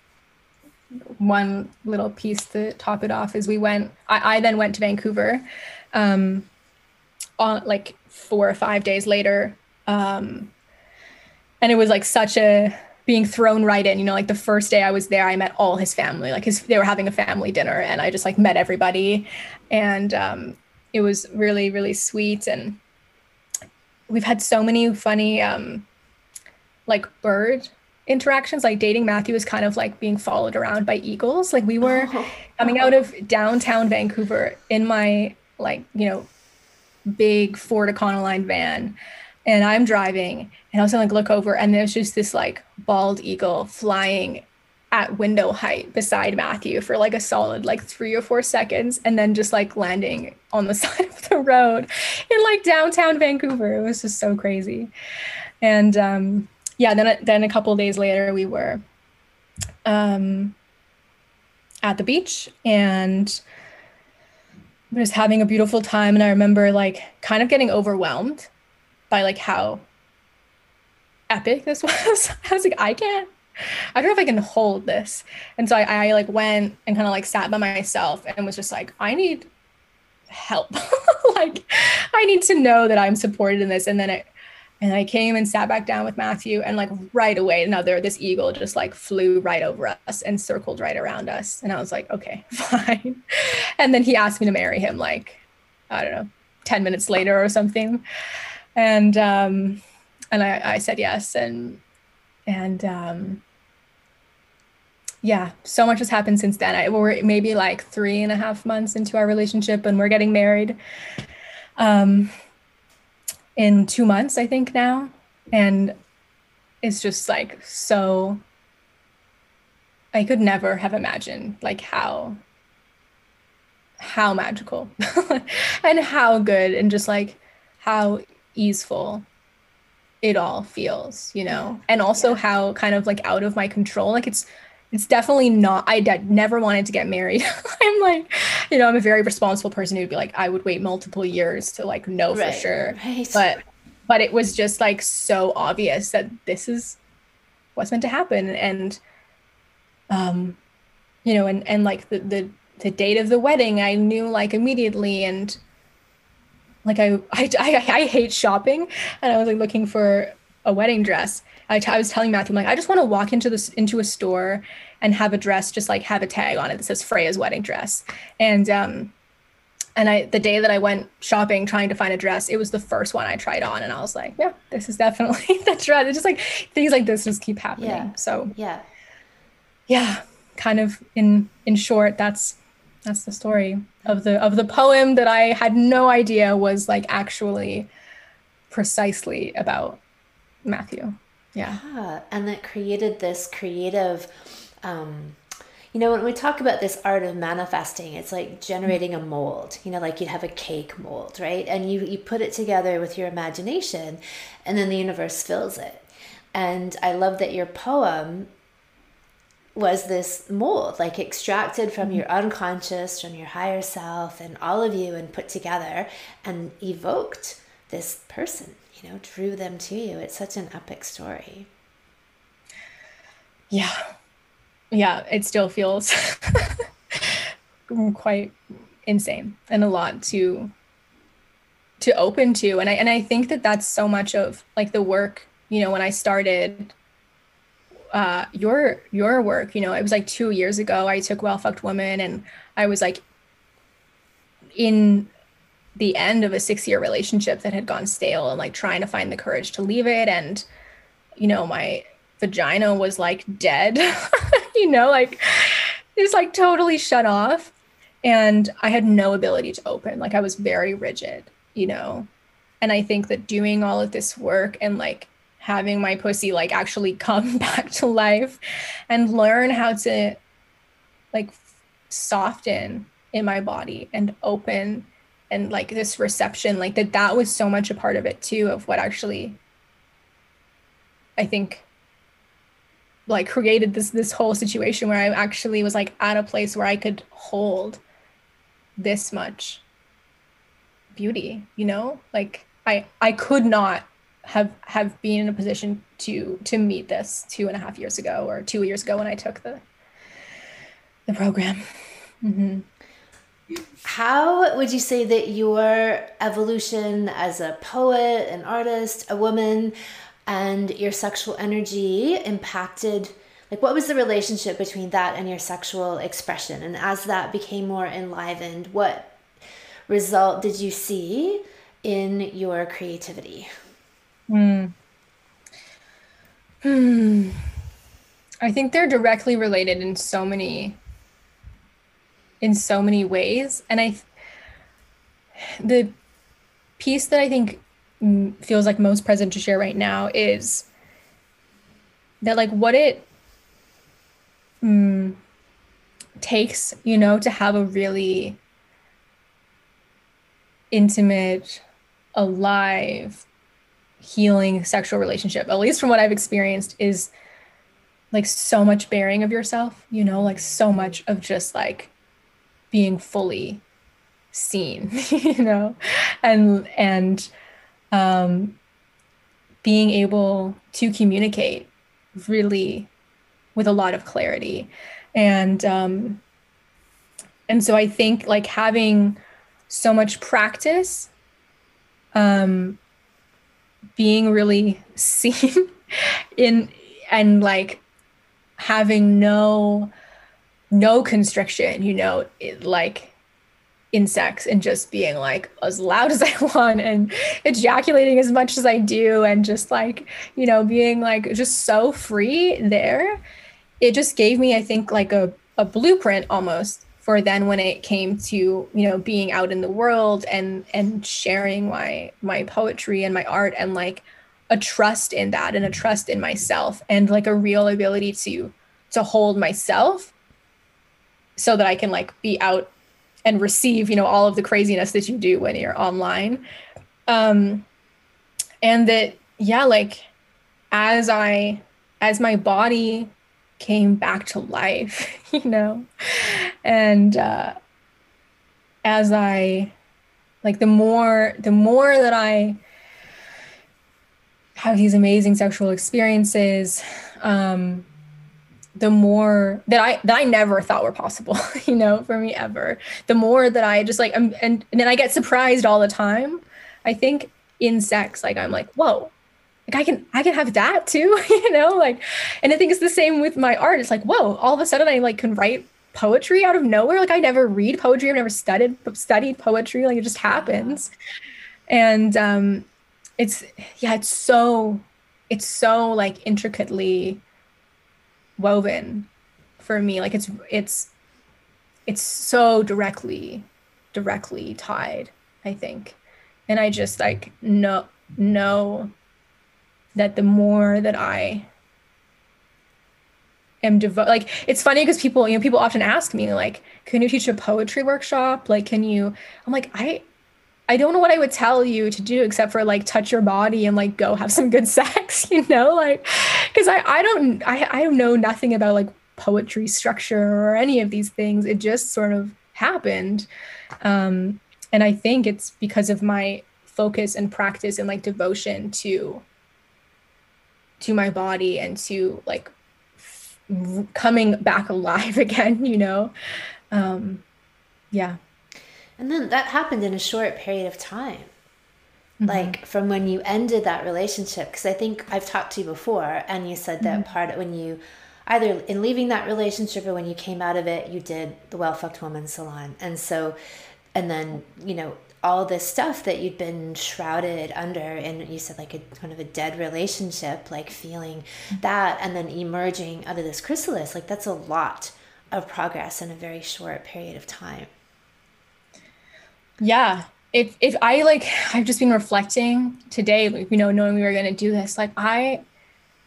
one little piece to top it off. Is we went. I, I then went to Vancouver, um, on like four or five days later. Um, and it was like such a being thrown right in, you know, like the first day I was there, I met all his family, like his, they were having a family dinner and I just like met everybody. And um, it was really, really sweet. And we've had so many funny, um, like bird interactions like dating matthew was kind of like being followed around by eagles like we were oh. coming out of downtown vancouver in my like you know big Ford Econoline van and I'm driving and I was like look over and there's just this like bald eagle flying at window height beside Matthew for like a solid like three or four seconds and then just like landing on the side of the road in like downtown Vancouver. It was just so crazy. And um yeah, then then a couple days later we were um at the beach and was having a beautiful time. And i remember like kind of getting overwhelmed by like how epic this was. I was like i can't i don't know if i can hold this. And so i, I like went and kind of like sat by myself and was just like i need help. Like i need to know that i'm supported in this. And then it and I came and sat back down with Matthew, and like right away, another this eagle just like flew right over us and circled right around us. And I was like, okay, fine. And then he asked me to marry him, like, I don't know, 10 minutes later or something. And um, and I, I said yes. And and um yeah, so much has happened since then. I, we're maybe like three and a half months into our relationship and we're getting married. Um, in two months, I think now. And it's just like so I could never have imagined like how how magical and how good and just like how easeful it all feels, you know, and also yeah. how kind of like out of my control. Like it's it's definitely not i d- never wanted to get married. I'm like you know i'm a very responsible person who'd be like i would wait multiple years to like know right, for sure. right. but but it was just like so obvious that this is what's meant to happen. And um you know and and like the the the date of the wedding i knew like immediately. And like I, I i i hate shopping. And i was like looking for a wedding dress I, t- I was telling matthew I'm like i just want to walk into this into a store and have a dress just like have a tag on it that says freya's wedding dress and um and I the day that I went shopping trying to find a dress, it was the first one I tried on, and I was like, yeah, this is definitely the dress. It's just like things like this just keep happening. Yeah. So
yeah,
yeah, kind of in in short, that's that's the story of the of the poem that I had no idea was like actually precisely about Matthew. Yeah,
yeah and that created this creative. Um, you know, when we talk about this art of manifesting, it's like generating a mold, you know, like you'd have a cake mold, right? And you, you put it together with your imagination, and then the universe fills it. And I love that your poem was this mold, like extracted from your unconscious, from your higher self, and all of you, and put together and evoked this person, you know, drew them to you. It's such an epic story.
Yeah, yeah, it still feels quite insane and a lot to to open to and I and I think that that's so much of like the work, you know, when I started uh your your work, you know, it was like 2 years ago I took Well Fucked Woman and I was like in the end of a 6-year relationship that had gone stale and like trying to find the courage to leave it and you know, my vagina was like dead, you know, like it's like totally shut off. And I had no ability to open. Like I was very rigid, you know. And I think that doing all of this work and like having my pussy like actually come back to life and learn how to like soften in my body and open and like this reception like that that was so much a part of it too of what actually i think like created this this whole situation where I actually was like at a place where I could hold this much beauty, you know? Like I I could not have have been in a position to to meet this two and a half years ago or two years ago when I took the the program. Mm-hmm.
How would you say that your evolution as a poet, an artist, a woman, and your sexual energy impacted like what was the relationship between that and your sexual expression and as that became more enlivened what result did you see in your creativity
hmm. Hmm. i think they're directly related in so many in so many ways. And i the piece that i think feels like most present to share right now is that like what it mm, takes you know to have a really intimate alive healing sexual relationship at least from what i've experienced is like so much bearing of yourself you know like so much of just like being fully seen you know? And and um, being able to communicate really with a lot of clarity. And um, and so i think like having so much practice um, being really seen in and like having no no constriction you know it, like in sex and just being like as loud as I want and ejaculating as much as I do and just like, you know, being like just so free there. It just gave me, I think, like a, a blueprint almost for then when it came to, you know, being out in the world and and sharing my my poetry and my art and like a trust in that and a trust in myself and like a real ability to to hold myself so that I can like be out and receive you know all of the craziness that you do when you're online. Um and that yeah like as i as my body came back to life you know and uh as i like the more the more that i have these amazing sexual experiences um, the more that I that I never thought were possible, you know, for me ever. The more that I just like I'm and, and then I get surprised all the time. I think in sex, like I'm like, whoa, like I can I can have that too, you know, like and I think it's the same with my art. It's like, whoa, all of a sudden I like can write poetry out of nowhere. Like I never read poetry, I've never studied studied poetry, like it just happens. And um it's yeah, it's so it's so like intricately woven for me like it's it's it's so directly directly tied i think. And i just like know know that the more that i am devoted like it's funny because people you know people often ask me like can you teach a poetry workshop? Like can you i'm like i I don't know what I would tell you to do except for like touch your body and like go have some good sex, you know, like because I I don't I I know nothing about like poetry structure or any of these things. It just sort of happened, um, and I think it's because of my focus and practice and like devotion to to my body and to like coming back alive again, you know. Um, yeah.
And then that happened in a short period of time. Mm-hmm. Like from when you ended that relationship, because I think I've talked to you before, and you said that mm-hmm. part when you either in leaving that relationship or when you came out of it, you did the Well Fucked Woman Salon. And so, and then, you know, all this stuff that you'd been shrouded under and you said like a kind of a dead relationship like feeling mm-hmm. that and then emerging out of this chrysalis like that's a lot of progress in a very short period of time
yeah. If if I like I've just been reflecting today, like, you know, knowing we were gonna do this, like I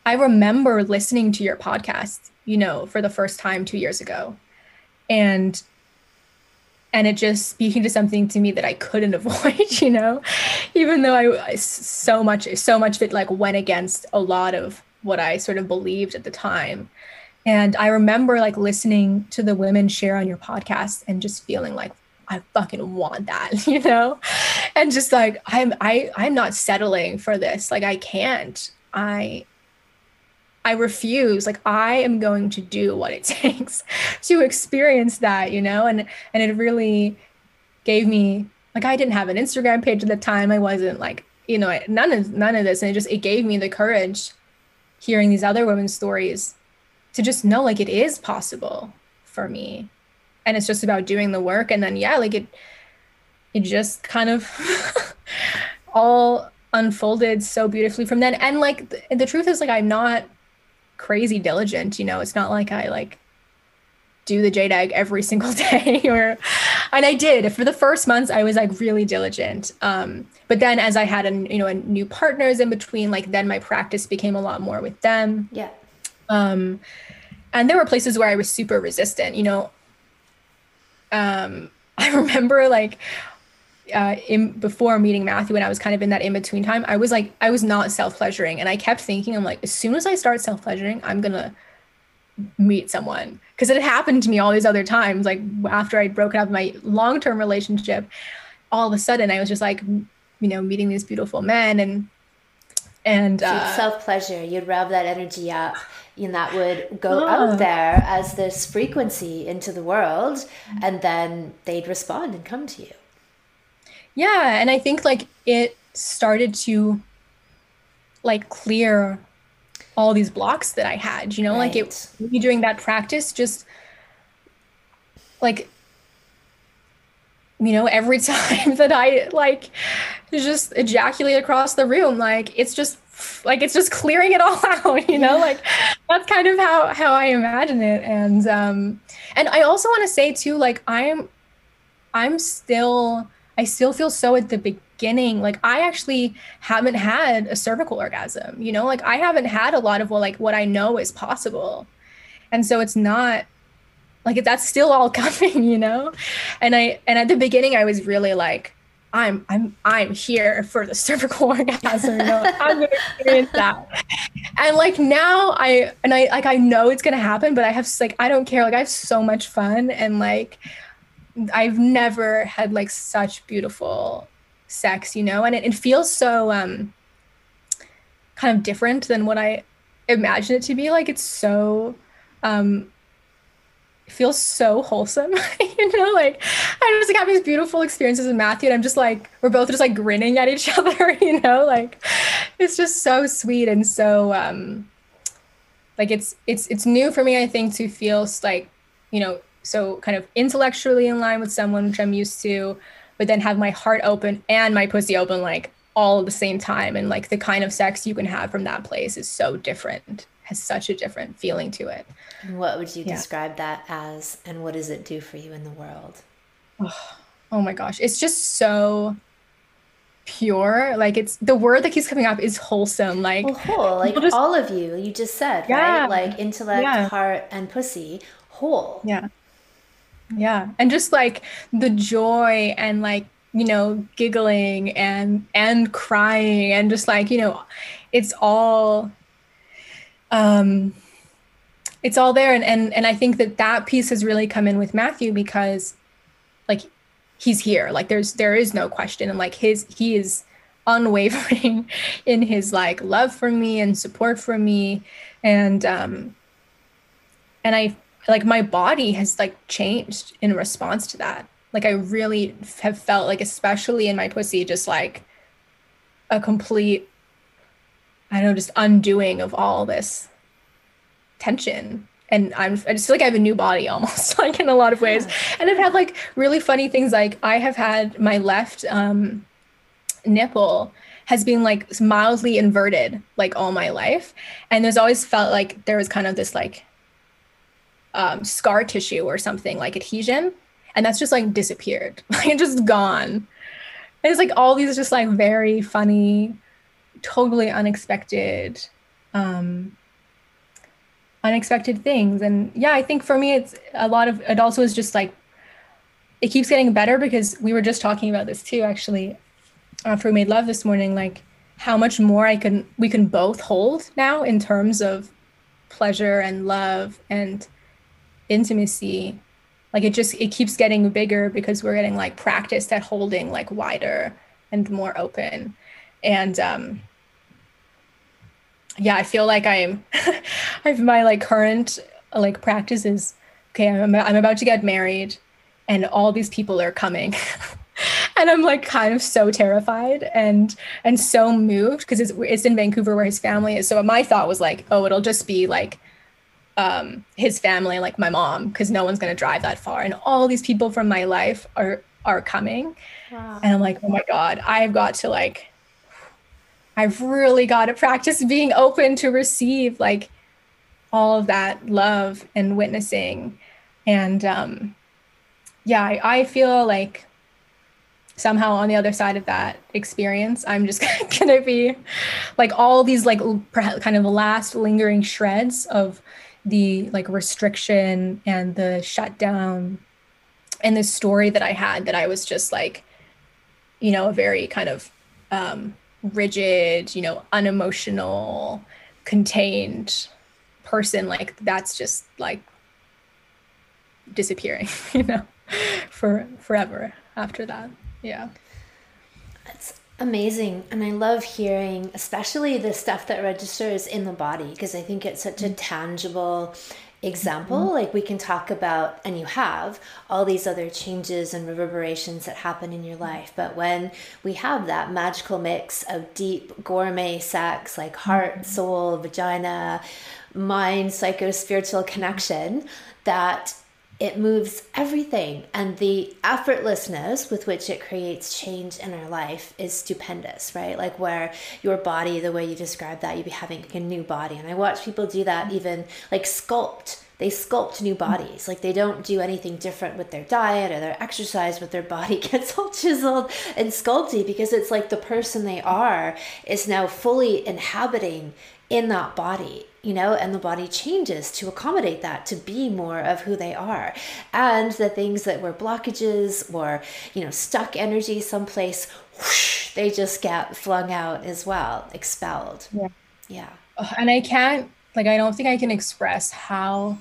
I remember listening to your podcast, you know, for the first time two years ago. And and it just speaking to something to me that I couldn't avoid, you know, even though I so much, so much of it like went against a lot of what I sort of believed at the time. And I remember like listening to the women share on your podcast and just feeling like, I fucking want that, you know? And just like I'm I I'm not settling for this. Like I can't. I I refuse. Like I am going to do what it takes to experience that, you know? And and it really gave me like I didn't have an Instagram page at the time. I wasn't like, you know, none of none of this and it just it gave me the courage hearing these other women's stories to just know like it is possible for me and it's just about doing the work. And then yeah like it it just kind of all unfolded so beautifully from then. And like the, the truth is like i'm not crazy diligent you know? It's not like i like do the jade egg every single day or and I did. For the first months I was like really diligent. Um but then as I had a you know a new partners in between like then my practice became a lot more with them.
Yeah.
Um and there were places where I was super resistant you know um, I remember like uh, in before meeting Matthew, when I was kind of in that in between time, I was like, I was not self pleasuring, and I kept thinking, I'm like, as soon as I start self pleasuring, I'm gonna meet someone because it had happened to me all these other times. Like after I'd broken up my long term relationship, all of a sudden I was just like, you know, meeting these beautiful men and and
uh, self pleasure. You'd rev that energy up and that would go oh. out there as this frequency into the world and then they'd respond and come to you
yeah and i think like it started to like clear all these blocks that i had you know right. like it during that practice just like you know every time that i like just ejaculate across the room like it's just like it's just clearing it all out you know? Like that's kind of how how i imagine it. And um and i also want to say too like i'm i'm still i still feel so at the beginning like i actually haven't had a cervical orgasm you know? Like i haven't had a lot of well like what i know is possible. And so it's not like that's still all coming you know and i and at the beginning i was really like I'm I'm I'm here for the cervical orgasm. You know? I'm gonna experience that. And like now I and I like I know it's gonna happen, but I have like I don't care. Like I have so much fun and like I've never had like such beautiful sex, you know, and it, it feels so um kind of different than what I imagined it to be. Like it's so um feels so wholesome, you know, like I just like have these beautiful experiences with Matthew and I'm just like we're both just like grinning at each other, you know, like it's just so sweet and so um like it's it's it's new for me I think to feel like, you know, so kind of intellectually in line with someone which I'm used to, but then have my heart open and my pussy open like all at the same time and like the kind of sex you can have from that place is so different has such a different feeling to it.
What would you yeah. describe that as and what does it do for you in the world?
Oh, oh my gosh. It's just so pure. Like it's the word that keeps coming up is wholesome. Like
well, whole like just, all of you you just said yeah, right like intellect yeah. heart and pussy whole.
Yeah. Yeah. And just like the joy and like you know giggling and and crying and just like you know it's all um it's all there. And and and I think that that piece has really come in with Matthew because like he's here. Like there's there is no question. And like his he is unwavering in his like love for me and support for me. And um and I like my body has like changed in response to that. Like I really have felt like especially in my pussy just like a complete I don't know just undoing of all this tension. And I'm I just feel like I have a new body almost like in a lot of ways. And I've had like really funny things like I have had my left um nipple has been like mildly inverted like all my life. And there's always felt like there was kind of this like um, scar tissue or something like adhesion. And that's just like disappeared like just gone. And it's like all these just like very funny totally unexpected um unexpected things. And yeah i think for me it's a lot of it also is just like it keeps getting better because we were just talking about this too actually after we made love this morning like how much more i can we can both hold now in terms of pleasure and love and intimacy. Like it just it keeps getting bigger because we're getting like practiced at holding like wider and more open and um yeah i feel like i'm i've my like current like practice is okay i'm, I'm about to get married and all these people are coming and i'm like kind of so terrified and and so moved because it's, it's in vancouver where his family is so my thought was like oh it'll just be like um, his family, like my mom, because no one's going to drive that far. And all these people from my life are are coming. Wow. And I'm like, oh my God, I've got to like, I've really got to practice being open to receive like all of that love and witnessing. And um, yeah, I, I feel like somehow on the other side of that experience, I'm just going to be like all these like kind of last lingering shreds of the like restriction and the shutdown and the story that I had that I was just like, you know, a very kind of um, rigid, you know, unemotional, contained person. Like that's just like disappearing, you know, for forever after that. Yeah.
That's amazing. And I love hearing, especially the stuff that registers in the body, because I think it's such a mm. tangible example. Mm-hmm. Like we can talk about, and you have all these other changes and reverberations that happen in your life. But when we have that magical mix of deep gourmet sex, like heart, mm-hmm. soul, vagina, mind, psycho spiritual connection, that it moves everything and the effortlessness with which it creates change in our life is stupendous right? Like where your body the way you describe that you'd be having a new body and i watch people do that even like sculpt. They sculpt new bodies. Like they don't do anything different with their diet or their exercise but their body gets all chiseled and sculpty because it's like the person they are is now fully inhabiting in that body you know, and the body changes to accommodate that, to be more of who they are. And the things that were blockages or, you know, stuck energy someplace, whoosh, they just get flung out as well, expelled.
Yeah.
Yeah.
And I can't, like, I don't think I can express how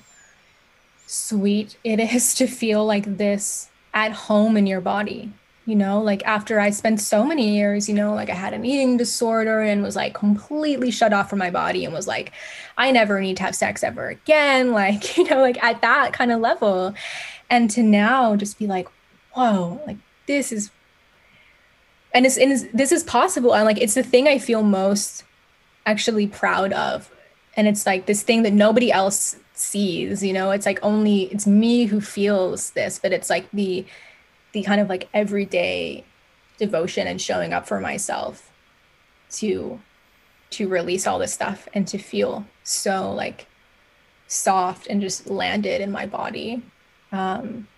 sweet it is to feel like this at home in your body. You know, like after I spent so many years, you know, like I had an eating disorder and was like completely shut off from my body and was like, I never need to have sex ever again. Like, you know, like at that kind of level. And to now just be like, whoa, like this is, and it's, and it's, this is possible. And like, it's the thing I feel most actually proud of. And it's like this thing that nobody else sees, you know, it's like only, it's me who feels this, but it's like the, the kind of like everyday devotion and showing up for myself to to release all this stuff and to feel so like soft and just landed in my body. Um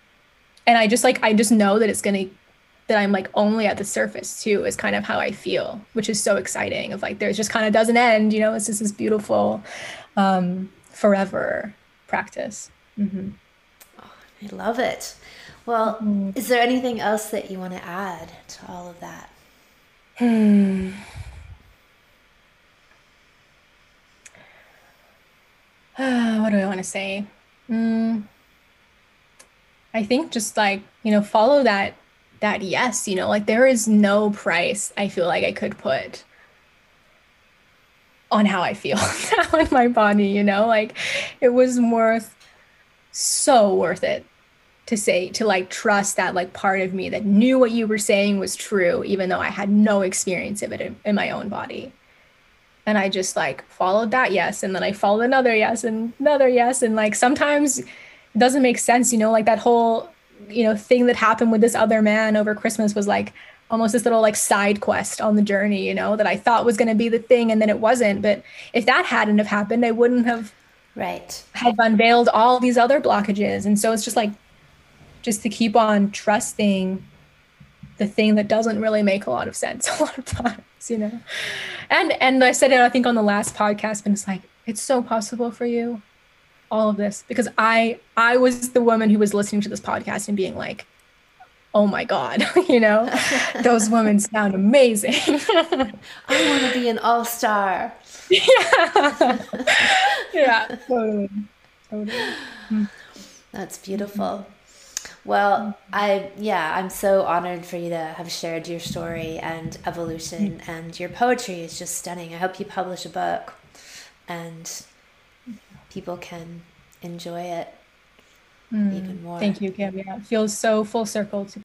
and i just like i just know that it's gonna that i'm like only at the surface too is kind of how i feel which is so exciting of like there's just kind of doesn't end you know it's just this beautiful um forever practice. Mm-hmm.
oh, i love it well, mm-hmm. is there anything else that you want to add to all of that? Hmm.
what do I want to say? Mm, I think just like, you know, follow that that yes, you know, like there is no price I feel like I could put on how I feel now in my body, you know, like it was worth so worth it to say to like trust that like part of me that knew what you were saying was true even though i had no experience of it in, in, my own body. And i just like followed that yes and then i followed another yes and another yes and like sometimes it doesn't make sense you know like that whole you know thing that happened with this other man over christmas was like almost this little like side quest on the journey you know that i thought was going to be the thing and then it wasn't. But if that hadn't have happened i wouldn't have
right.
had unveiled all these other blockages. And so it's just like just to keep on trusting the thing that doesn't really make a lot of sense a lot of times, you know. And and I said it I think on the last podcast, but it's like it's so possible for you, all of this, because I I was the woman who was listening to this podcast and being like, oh my god, you know, those women sound amazing.
I want to be an all star.
Yeah, yeah, totally, totally. Hmm.
That's beautiful. Well, I yeah, I'm so honored for you to have shared your story and evolution and your poetry is just stunning. I hope you publish a book and people can enjoy it mm, even more.
Thank you, Kim. Yeah, it feels so full circle to